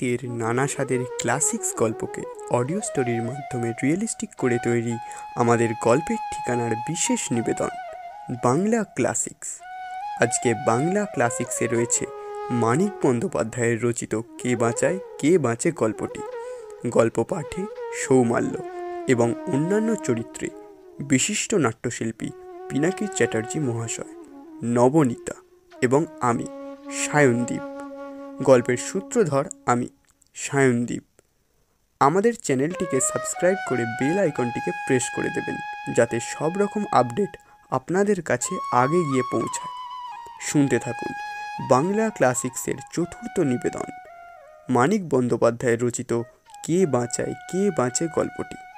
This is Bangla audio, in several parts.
সাহিত্যের নানা স্বাদের ক্লাসিক্স গল্পকে অডিও স্টোরির মাধ্যমে রিয়েলিস্টিক করে তৈরি আমাদের গল্পের ঠিকানার বিশেষ নিবেদন, বাংলা ক্লাসিক্স আজকে বাংলা ক্লাসিক্সে রয়েছে মানিক বন্দ্যোপাধ্যায়ের রচিত কে বাঁচায়, কে বাঁচে গল্পটি। গল্প পাঠে সৌমাল্য এবং অন্যান্য চরিত্রে বিশিষ্ট নাট্যশিল্পী পিনাকি চ্যাটার্জি মহাশয়, নবনীতা এবং আমি, সায়নদীপ। গল্পের সূত্রধর আমি, সায়নদীপ। আমাদের চ্যানেলটিকে সাবস্ক্রাইব করে বেল আইকনটিকে প্রেস করে দেবেন, যাতে সব রকম আপডেট আপনাদের কাছে আগে গিয়ে পৌঁছায়। শুনতে থাকুন বাংলা ক্লাসিক্সের চতুর্থ নিবেদন। মানিক বন্দ্যোপাধ্যায় রচিত কে বাঁচায় কে বাঁচে গল্পটি।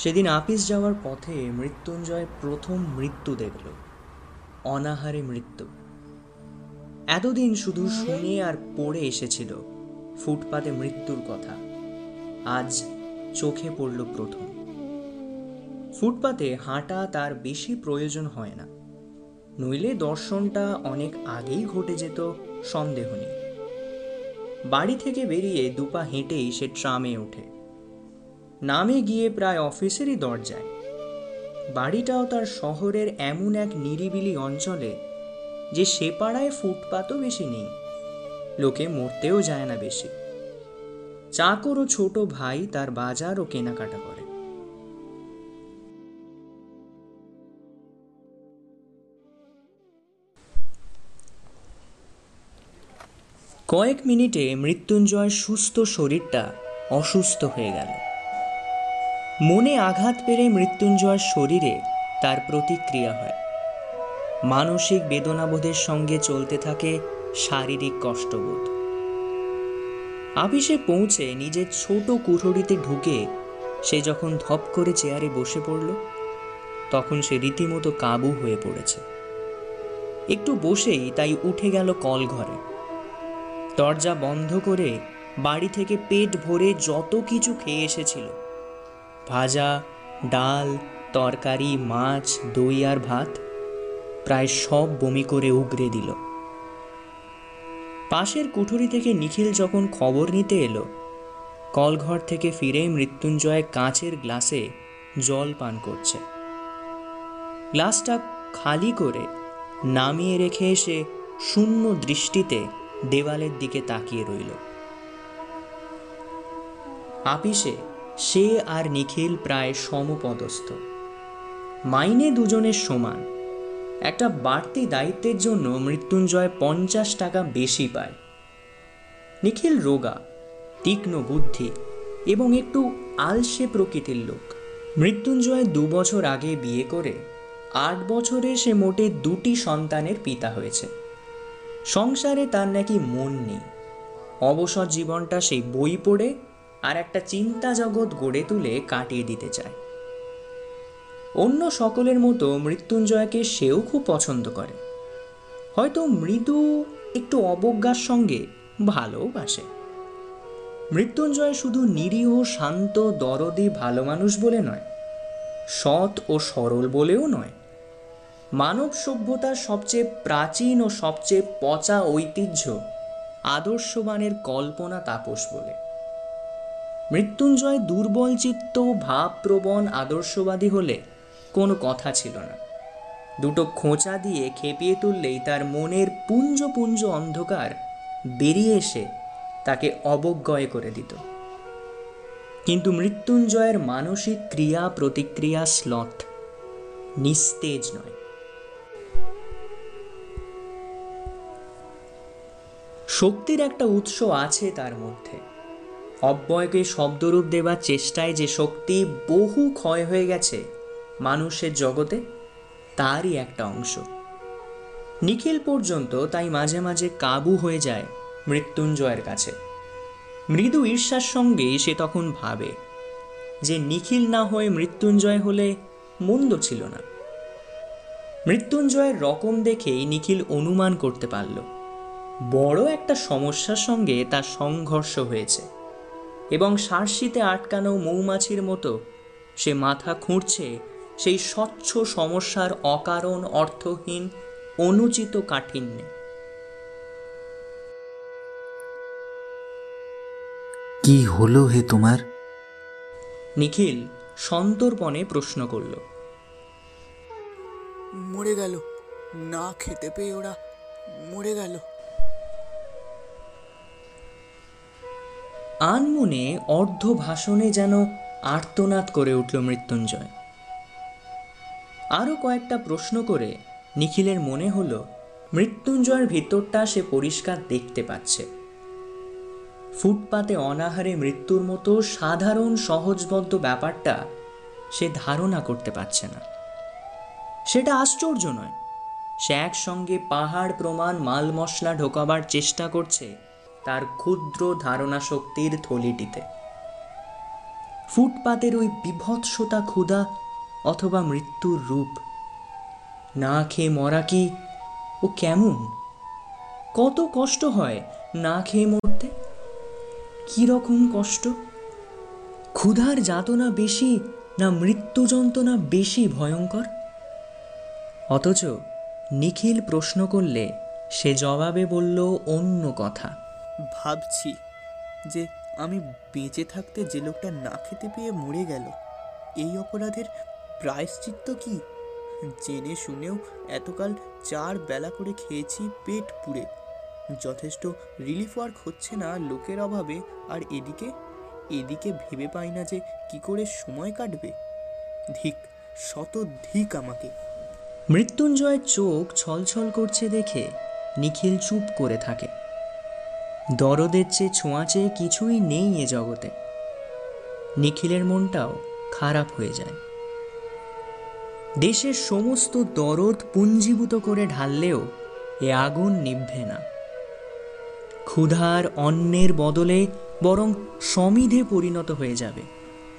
সেদিন আপিস যাওয়ার পথে মৃত্যুঞ্জয় প্রথম মৃত্যু দেখল, অনাহারে মৃত্যু। এতদিন শুধু শুনে আর পড়ে এসেছিল ফুটপাতে মৃত্যুর কথা। আজ চোখে পড়ল প্রথম। ফুটপাতে হাঁটা তার বেশি প্রয়োজন হয় না। নইলে দর্শনটা অনেক আগেই ঘটে যেত, সন্দেহ নেই। বাড়ি থেকে বেরিয়ে দুপা হেঁটেই সে ট্রামে ওঠে। নামে গিয়ে প্রায় অফিসেরই দরজায়। বাড়িটাও তার শহরের এমন এক নিরিবিলি অঞ্চলে যে সে পাড়ায় ফুটপাতও বেশি নেই। লোকে মরতেও যায় না বেশি। চাকর ও ছোট ভাই তার বাজার ও কেনাকাটা করে। কয়েক মিনিটে মৃত্যুঞ্জয় সুস্থ শরীরটা অসুস্থ হয়ে গেল। মনে আঘাত পেরে মৃত্যুঞ্জয়ের শরীরে তার প্রতিক্রিয়া হয়। মানসিক বেদনাবোধের সঙ্গে চলতে থাকে শারীরিক কষ্টবোধ। আপিসে পৌঁছে নিজের ছোট কুঠরিতে ঢুকে সে যখন ধপ করে চেয়ারে বসে পড়ল, তখন সে রীতিমতো কাবু হয়ে পড়েছে। একটু বসেই তাই উঠে গেল কল ঘরে দরজা বন্ধ করে বাড়ি থেকে পেট ভরে যত কিছু খেয়ে এসেছিল ভাজা, ডাল, তরকারি, মাছ, দই আর ভাত প্রায় সব বমি করে উগরে দিল। পাশের কুঠুরি থেকে নিখিল যখন খবর নিতে এলো, কলঘর থেকে ফিরে মৃত্যুঞ্জয় কাঁচের গ্লাসে জল পান করছে। গ্লাসটা খালি করে নামিয়ে রেখে এসে শূন্য দৃষ্টিতে দেওয়ালের দিকে তাকিয়ে রইল। আপিসে সে আর নিখিল প্রায় সমপদস্থ। মাইনে দুজনের সমান। একটা বাড়তি দায়িত্বের জন্য মৃত্যুঞ্জয় পঞ্চাশ টাকা বেশি পায়। নিখিল রোগা, তীক্ষ্ণ বুদ্ধি এবং একটু আলসে প্রকৃতির লোক। মৃত্যুঞ্জয় দু বছর আগে বিয়ে করে আট বছরে সে মোটে দুটি সন্তানের পিতা হয়েছে। সংসারে তার নাকি মন নেই। অবসর জীবনটা সেই বই পড়ে আর একটা চিন্তা জগৎ গড়ে তুলে কাটিয়ে দিতে চায়। অন্য সকলের মতো মৃত্যুঞ্জয়কে সেও খুব পছন্দ করে। হয়তো মৃদু একটু অবজ্ঞার সঙ্গে ভালোবাসে মৃত্যুঞ্জয় শুধু নিরীহ, শান্ত, দরদি, ভালো মানুষ বলে নয়, সৎ ও সরল বলেও নয়। মানব সভ্যতার সবচেয়ে প্রাচীন ও সবচেয়ে পচা ঐতিহ্য আদর্শবানের কল্পনা তাপস বলে। মৃত্যুঞ্জয় দুর্বল চিত্ত, ভাবপ্রবণ, আদর্শবাদী হলে কোনো কথা ছিল না। দুটো খোঁচা দিয়ে খেপিয়ে তুললেই তার মনের পুঞ্জ পুঞ্জ অন্ধকার বেরিয়ে এসে তাকে অবজ্ঞয় করে দিত। কিন্তু মৃত্যুঞ্জয়ের মানসিক ক্রিয়া, প্রতিক্রিয়া স্লথ নিস্তেজ নয়। শক্তির একটা উৎস আছে তার মধ্যে। অব্যয়কে শব্দরূপ দেবার চেষ্টায় যে শক্তি বহু ক্ষয় হয়ে গেছে, মানুষের জগতে তারই একটা অংশ। নিখিল পর্যন্ত তাই মাঝে মাঝে কাবু হয়ে যায় মৃত্যুঞ্জয়ের কাছে। মৃদু ঈর্ষার সঙ্গে সে তখন ভাবে যে নিখিল না হয়ে মৃত্যুঞ্জয় হলে মন্দ ছিল না। মৃত্যুঞ্জয়ের রকম দেখেই নিখিল অনুমান করতে পারল, বড় একটা সমস্যার সঙ্গে তার সংঘর্ষ হয়েছে। এবং সার্সিতে আটকানো মৌমাছির মতো। সে মাথা খুঁড়ছে সেই স্বচ্ছ সমস্যার অকারণ অর্থহীন অনুচিত কাঠিন্যে। কি হলো হে তোমার? নিখিল সন্তর্পণে প্রশ্ন করল। মরে গেল। না খেতে পেয়ে ওরা মরে গেল। আনমনে অর্ধ ভাষণে যেন আর্তনাদ করে উঠল মৃত্যুঞ্জয়। আরও কয়েকটা প্রশ্ন করে নিখিলের মনে হলো, মৃত্যুঞ্জয়ের ভিতরটা সে পরিষ্কার দেখতে পাচ্ছে। ফুটপাতে অনাহারে মৃত্যুর মতো সাধারণ সহজবদ্ধ ব্যাপারটা সে ধারণা করতে পারছে না। সেটা আশ্চর্য নয়। সে একসঙ্গে পাহাড় প্রমাণ মাল মশলা ঢোকাবার চেষ্টা করছে তার ক্ষুদ্র ধারণা শক্তির থলিটিতে। ফুটপাতের ওই বিভৎসতা ক্ষুধা অথবা মৃত্যুর রূপ। না খেয়ে মরা কি ও কেমন? কত কষ্ট হয় না খেয়ে মরতে? কি রকম কষ্ট? ক্ষুধার যাতনা বেশি না মৃত্যু যন্ত্রণা বেশি ভয়ঙ্কর? অথচ নিখিল প্রশ্ন করলে সে জবাবে বলল অন্য কথা। ভাবছি যে আমি বেঁচে থাকতে যে লোকটা না খেতে পেয়ে মরে গেল, এই অপরাধের প্রায়শ্চিত্ত কি? জেনে শুনেও এতকাল চার বেলা করে খেয়েছি পেট পুড়ে। যথেষ্ট রিলিফ ওয়ার্ক হচ্ছে না লোকের অভাবে, আর এদিকে এদিকে ভেবে পাই না যে কি করে সময় কাটবে। ধিক, শত ধিক আমাকে। মৃত্যুঞ্জয়ের চোখ ছলছল করছে দেখে নিখিল চুপ করে থাকে। দরদের চেয়ে ছোঁয়াচে কিছুই নেই এ জগতে। নিখিলের মনটাও খারাপ হয়ে যায়। দেশের সমস্ত দরদ পুঞ্জীভূত করে ঢাললেও এ আগুন নিভবে না। ক্ষুধার অন্নের বদলে বরং সমিধে পরিণত হয়ে যাবে।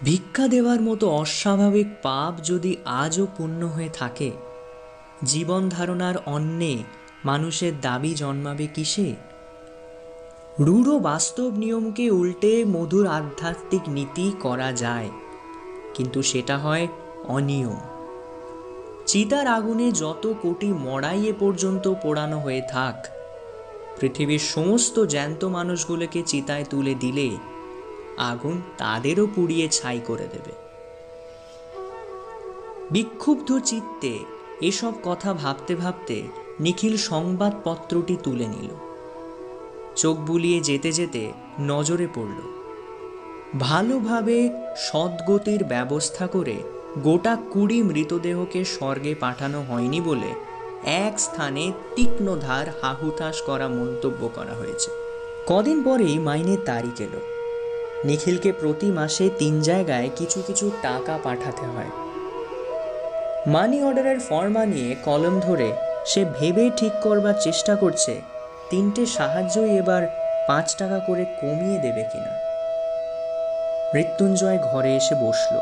ভিক্ষা দেওয়ার মতো অস্বাভাবিক পাপ যদি আজও পূর্ণ হয়ে থাকে, জীবন ধারণার অন্নে মানুষের দাবি জন্মাবে কিসে? রূঢ় বাস্তব নিয়মকে উল্টে মধুর আধ্যাত্মিক নীতি করা যায়। কিন্তু সেটা হয় অনিয়ম। চিতার আগুনে যত কোটি মড়াইয়ে পর্যন্ত পোড়ানো হয়ে থাক, পৃথিবীর সমস্ত জ্যান্ত মানুষগুলোকে চিতায় তুলে দিলে আগুন তাদেরও পুড়িয়ে ছাই করে দেবে। বিক্ষুব্ধ চিত্তে এসব কথা ভাবতে ভাবতে নিখিল সংবাদপত্রটি তুলে নিল। চোখ বুলিয়ে যেতে যেতে নজরে পড়ল। ভালোভাবে সদ্গতির ব্যবস্থা করে গোটা কুড়ি মৃতদেহকে স্বর্গে পাঠানো হয়নি বলে এক স্থানে তীক্ষ্ণ ধার হাহুতাশ করা মন্তব্য করা হয়েছে। কদিন পরেই মাইনের তারিখ এলো। নিখিলকে প্রতি মাসে তিন জায়গায় কিছু কিছু টাকা পাঠাতে হয়। মানি অর্ডারের ফর্মা নিয়ে কলম ধরে সে ভেবে ঠিক করবার চেষ্টা করছে তিনটে সাহায্যই এবার পাঁচ টাকা করে কমিয়ে দেবে কিনা। মৃত্যুঞ্জয় ঘরে এসে বসল।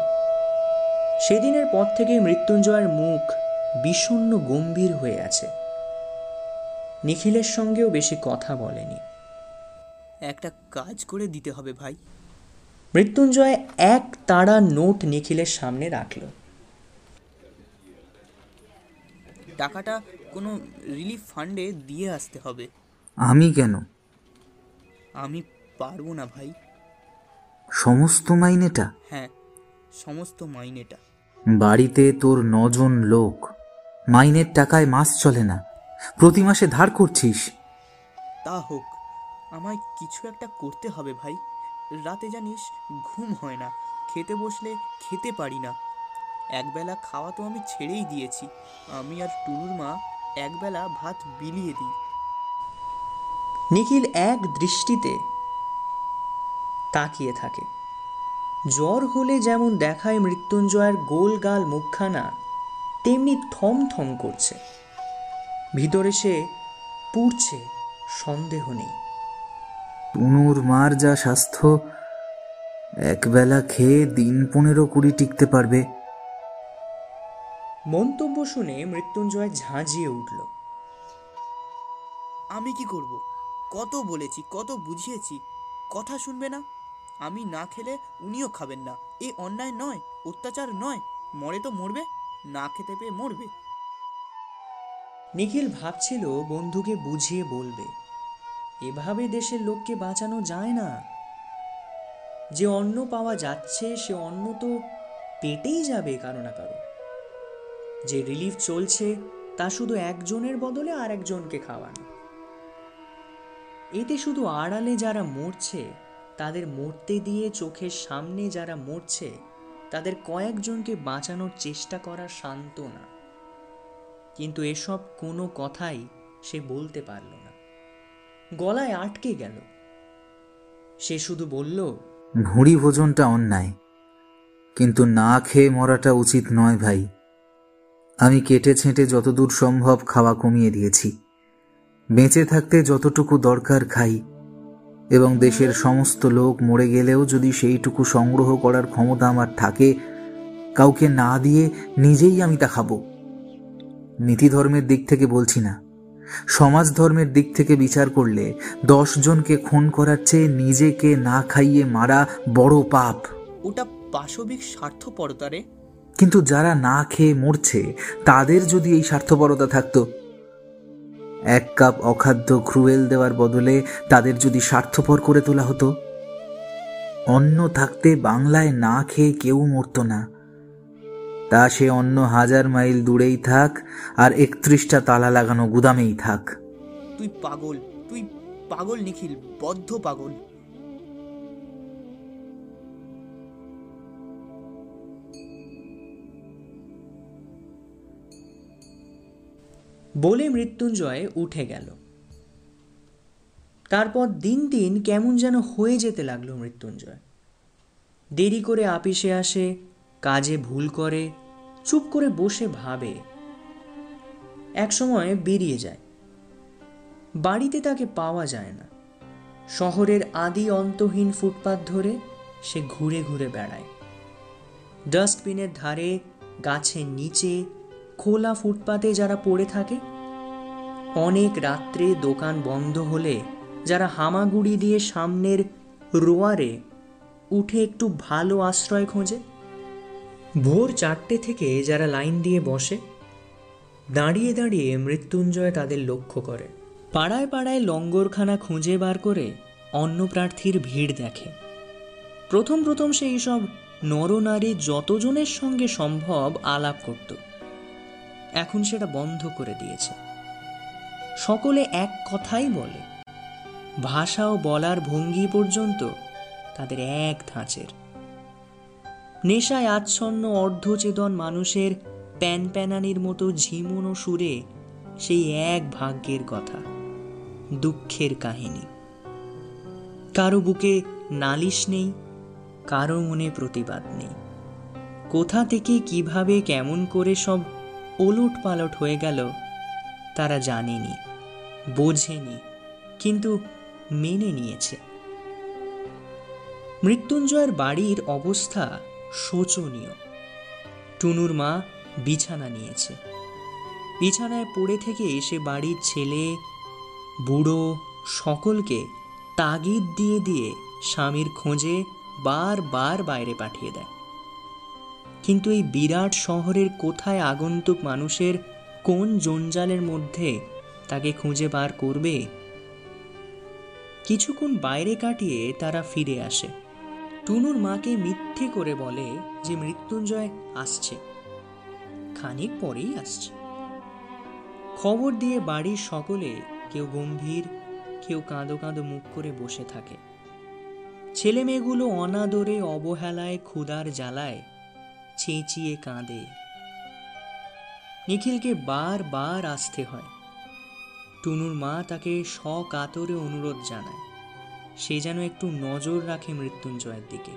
সেদিনের পর থেকে মৃত্যুঞ্জয়ের মুখ বিষণ্ণ গম্ভীর হয়ে আছে। নিখিলের সঙ্গেও বেশি কথা বলেনি। একটা কাজ করে দিতে হবে ভাই। মৃত্যুঞ্জয় এক তাড়া নোট নিখিলের সামনে রাখল। টাকাটা কোনো রিলিফ ফান্ডে দিয়ে আসতে হবে। আমি কেন? আমি পারব না ভাই। সমস্ত মাইনেটা? হ্যাঁ সমস্ত মাইনেটা। বাড়িতে তোর নজন লোক মাইনের টাকায় মাস চলে না। প্রতি মাসে ধার করছিস। তা হোক আমায় কিছু একটা করতে হবে ভাই। রাতে জানিস ঘুম হয় না খেতে বসলে খেতে পারি না। একবেলা খাওয়া তো আমি ছেড়েই দিয়েছি। আমি আর টুনুর মা একবেলা ভাত বিলিয়ে দিই। নিখিল এক দৃষ্টিতে তাকিয়ে থাকে। জ্বর হলে যেমন দেখায় মৃত্যুঞ্জয়ের গোল গাল মুখখানা তেমনি থম থম করছে। ভিতরে সে পুড়ছে সন্দেহ নেই। তনুর মার যা স্বাস্থ্য একবেলা খেয়ে দিন পনেরো কুড়ি টিকতে পারবে। মন্তব্য শুনে মৃত্যুঞ্জয় ঝাঁঝিয়ে উঠল। আমি কি করব? কত বলেছি, কত বুঝিয়েছি, কথা শুনবে না। আমি না খেলে উনিও খাবেন না। এ অন্যায় নয়, অত্যাচার নয়, মরে তো মরবে, না খেতে পেয়ে মরবে। নিখিল ভাবছিল বন্ধুকে বুঝিয়ে বলবে, এভাবে দেশের লোককে বাঁচানো যায় না। যে অন্ন পাওয়া যাচ্ছে, সে অন্ন তো পেটেই যাবে কারও না কারও। যে রিলিফ চলছে, তা শুধু একজনের বদলে আর একজনকে খাওয়ানো। এতে শুধু আড়ালে যারা মরছে, তাদের মরতে দিয়ে চোখের সামনে যারা মরছে, তাদের কয়েকজনকে বাঁচানোর চেষ্টা করা সান্ত্বনা। কিন্তু এসব কোনো কথাই সে বলতে পারল না। গলায় আটকে গেল। সে শুধু বলল ভুঁড়ি ভোজনটা অন্যায়। কিন্তু না খেয়ে মরাটা উচিত নয় ভাই। আমি কেটে ছেঁটে যতদূর সম্ভব খাওয়া কমিয়ে দিয়েছি। বেঁচে থাকতে যতটুকু দরকার খাই এবং দেশের সমস্ত লোক মরে গেলেও যদি সেইটুকু সংগ্রহ করার ক্ষমতা আমার থাকে কাউকে না দিয়ে নিজেই আমি তা খাব। নীতি ধর্মের দিক থেকে বলছি না। সমাজ ধর্মের দিক থেকে বিচার করলে দশ জনকে খুন করার চেয়ে নিজেকে না খাইয়ে মারা বড় পাপ। ওটা পাশবিক স্বার্থপরতা রে। কিন্তু যারা না খেয়ে মরছে তাদের যদি এই স্বার্থপরতা থাকতো এক কাপ অখাদ্য ক্রুয়েল দেওয়ার বদলে তাদের যদি স্বার্থপর করে তোলা হতো? অন্ন থাকতে বাংলায় না খেয়ে কেউ মরত না। তা সে অন্য হাজার মাইল দূরেই থাক, আর একত্রিশটা তালা লাগানো গুদামেই থাক। তুই পাগল তুই পাগল নিখিল, বদ্ধ পাগল। বলে মৃত্যুঞ্জয় উঠে গেল। তারপর দিন দিন কেমন যেন হয়ে যেতে লাগল মৃত্যুঞ্জয়। দেরি করে আপিসে আসে, কাজে ভুল করে, চুপ করে বসে ভাবে। একসময় বেরিয়ে যায়। বাড়িতে তাকে পাওয়া যায় না। শহরের আদি অন্তহীন ফুটপাত ধরে সে ঘুরে ঘুরে বেড়ায়। ডাস্টবিনের ধারে, গাছের নিচে খোলা ফুটপাতে যারা পড়ে থাকে। অনেক রাত্রে দোকান বন্ধ হলে যারা হামাগুড়ি দিয়ে সামনের রোয়ারে উঠে একটু ভালো আশ্রয় খোঁজে। ভোর চারটে থেকে যারা লাইন দিয়ে বসে, দাঁড়িয়ে দাঁড়িয়ে মৃত্যুঞ্জয় তাদের লক্ষ্য করে। পাড়ায় পাড়ায় লঙ্গরখানা খুঁজে বার করে অন্য প্রার্থীর ভিড় দেখে। প্রথম প্রথম সেই সব নরনারী যতজনের সঙ্গে সম্ভব আলাপ করত। এখন সেটা বন্ধ করে দিয়েছে। সকলে এক কথাই বলে, ভাষা ও বলার ভঙ্গি পর্যন্ত তাদের এক ধাঁচের। নেশায় আচ্ছন্ন অর্ধচেতন মানুষের প্যান প্যানানির মতো ঝিমুনো সুরে সেই এক ভাগ্যের কথা, দুঃখের কাহিনী। কারও বুকে নালিশ নেই, কারও মনে প্রতিবাদ নেই। কোথা থেকে কীভাবে, কেমন করে সব ওলট পালট হয়ে গেল। তারা জানেনি, বোঝেনি, কিন্তু মেনে নিয়েছে। মৃত্যুঞ্জয়ের বাড়ির অবস্থা শোচনীয়। টুনুর মা বিছানা নিয়েছে। বিছানায় পড়ে থেকে সে বাড়ির ছেলে, বুড়ো সকলকে তাগিদ দিয়ে দিয়ে স্বামীর খোঁজে বারবার বাইরে পাঠিয়ে দেয়। কিন্তু এই বিরাট শহরের কোথায় আগন্তুক মানুষের কোন জঞ্জালের মধ্যে তাকে খুঁজে বার করবে? কিছুক্ষণ বাইরে কাটিয়ে তারা ফিরে আসে। টুনুর মাকে মিথ্যে করে বলে যে মৃত্যুঞ্জয় আসছে। খানিক পরেই আসছে। খবর দিয়ে বাড়ির সকলে কেউ গম্ভীর, কেউ কাঁদো কাঁদো মুখ করে বসে থাকে। ছেলে মেয়েগুলো অনাদরে অবহেলায়, ক্ষুধার জ্বালায় চেঁচিয়ে কাঁদে। নিখিলকে বার বার আসতে হয়। টুনুর মা তাকে সকাতরে অনুরোধ জানায়। সে যেন একটু নজর রাখে মৃত্যুঞ্জয়ের দিকে।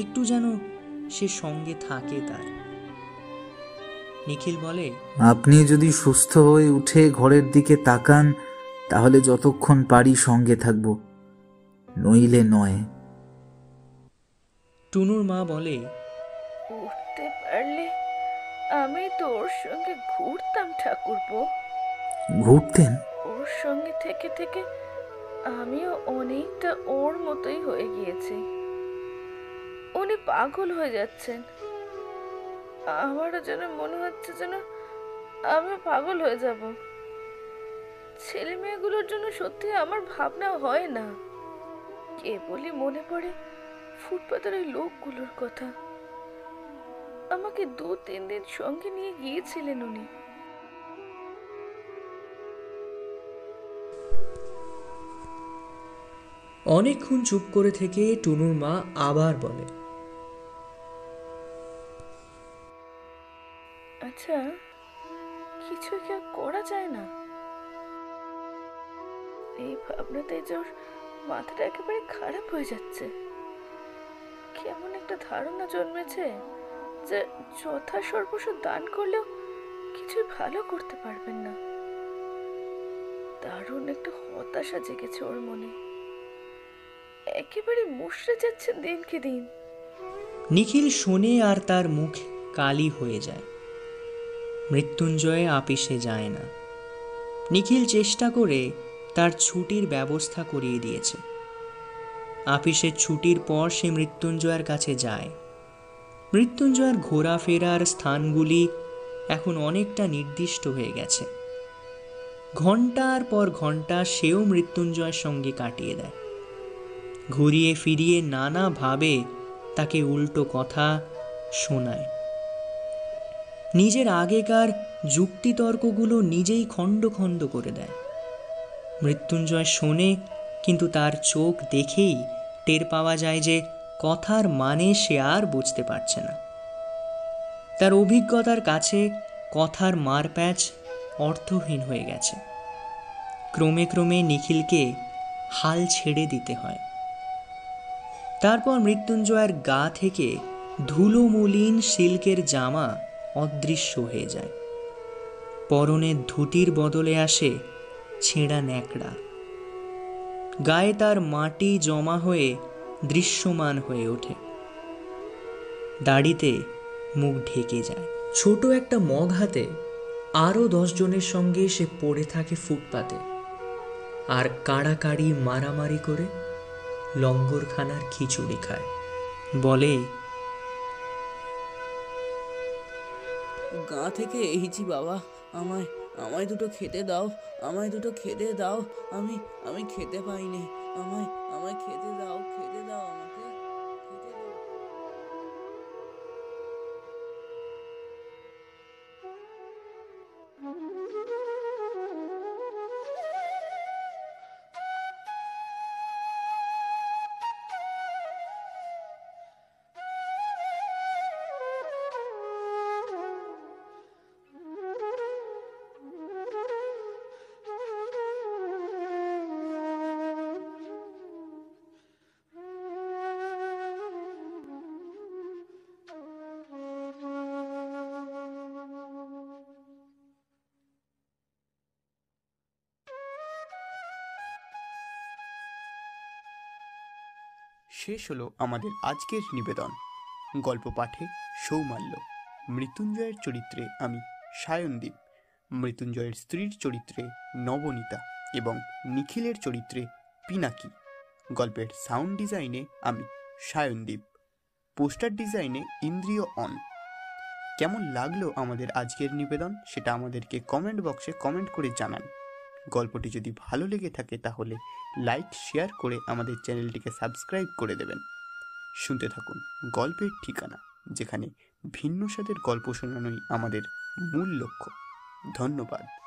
একটু যেন সে সঙ্গে থাকে তার। নিখিল বলে আপনি যদি সুস্থ হয়ে উঠে ঘরের দিকে তাকান তাহলে যতক্ষণ পারি সঙ্গে থাকব। নইলে নয়। টুনুর মা বলে পারলে আমি তো ওর সঙ্গে ঘুরতাম ঠাকুরপো। ঘুরতেন? ওর সঙ্গে থেকে থেকে আমিও অনেকটা ওর মতোই হয়ে গিয়েছি। উনি পাগল হয়ে যাচ্ছেন। আমারও যেন মনে হচ্ছে যেন আমিও পাগল হয়ে যাব। ছেলে মেয়েগুলোর জন্য সত্যি আমার ভাবনা হয় না। কেবলই মনে পড়ে ফুটপাতের ওই লোকগুলোর কথা। আমাকে দু তিন দিন সঙ্গে নিয়ে গিয়েছিলেন উনি। অনেকক্ষণ চুপ করে থেকে টুনুর মা আবার বলে আচ্ছা কিছু কি আর করা যায় না? এই ভাবনাতে ওর মাথাটা একেবারে খারাপ হয়ে যাচ্ছে। কেমন একটা ধারণা জন্মেছে। যে যথা সর্বস্ব দান করলেও কিছুই ভালো করতে পারবেন না। দারুণ একটা হতাশা জেগেছে ওর মনে। একেবারে মুশড়ে যাচ্ছে দিনকে দিন। নিখিল শোনে আর তার মুখ কালি হয়ে যায়। মৃত্যুঞ্জয় আপিসে যায় না। নিখিল চেষ্টা করে তার ছুটির ব্যবস্থা করিয়ে দিয়েছে। আপিসের ছুটির পর সে মৃত্যুঞ্জয়ের কাছে যায়। মৃত্যুঞ্জয়ের ঘোরাফেরার স্থানগুলি এখন অনেকটা নির্দিষ্ট হয়ে গেছে। ঘণ্টার পর ঘণ্টা সেও মৃত্যুঞ্জয়ের সঙ্গে কাটিয়ে দেয়। ঘুরিয়ে ফিরিয়ে নানাভাবে তাকে উল্টো কথা শোনায়। নিজের আগেকার যুক্তিতর্কগুলো নিজেই খণ্ড খণ্ড করে দেয়। মৃত্যুঞ্জয় শোনে, কিন্তু তার চোখ দেখেই টের পাওয়া যায় যে কথার মানে সে আর বুঝতে পারছে না। তার অভিজ্ঞতার কাছে কথার মারপ্যাচ অর্থহীন হয়ে গেছে। ক্রমে ক্রমে নিখিলকে হাল ছেড়ে দিতে হয়। তারপর মৃত্যুঞ্জয়ের গা থেকে ধুলো মলিন সিল্কের জামা অদৃশ্য হয়ে যায়। পরনে ধুতির বদলে আসে ছেঁড়া ন্যাকড়া। গায়ে তার মাটি জমা হয়ে দৃশ্যমান হয়ে ওঠে। দাড়িতে মুখ ঢেকে যায়। ছোট একটা মগ হাতে আরও দশজনের সঙ্গে সে পড়ে থাকে ফুটপাতে। আর কাড়াকাড়ি মারামারি করে লঙ্গরখানার খিচুড়ি খায়। বলে, গা থেকে এইছি বাবা। আমায় আমায় দুটো খেতে দাও, আমায় দুটো খেতে দাও। আমি আমি খেতে পাইনি। আমায় আমায় খেতে দাও খেতে দাও আমাকে শেষ হলো আমাদের আজকের নিবেদন। গল্প পাঠে সৌমাল্য। মৃত্যুঞ্জয়ের চরিত্রে আমি সায়নদীপ। মৃত্যুঞ্জয়ের স্ত্রীর চরিত্রে নবনীতা এবং নিখিলের চরিত্রে পিনাকি। গল্পের সাউন্ড ডিজাইনে আমি সায়নদীপ। পোস্টার ডিজাইনে ইন্দ্রিয় অন। কেমন লাগল আমাদের আজকের নিবেদন সেটা আমাদেরকে কমেন্ট বক্সে কমেন্ট করে জানান। গল্পটি যদি ভালো লেগে থাকে তাহলে লাইক, শেয়ার করে আমাদের চ্যানেলটিকে সাবস্ক্রাইব করে দেবেন। শুনতে থাকুন গল্পের ঠিকানা, যেখানে ভিন্ন স্বাদের গল্প শোনানোই আমাদের মূল লক্ষ্য। ধন্যবাদ।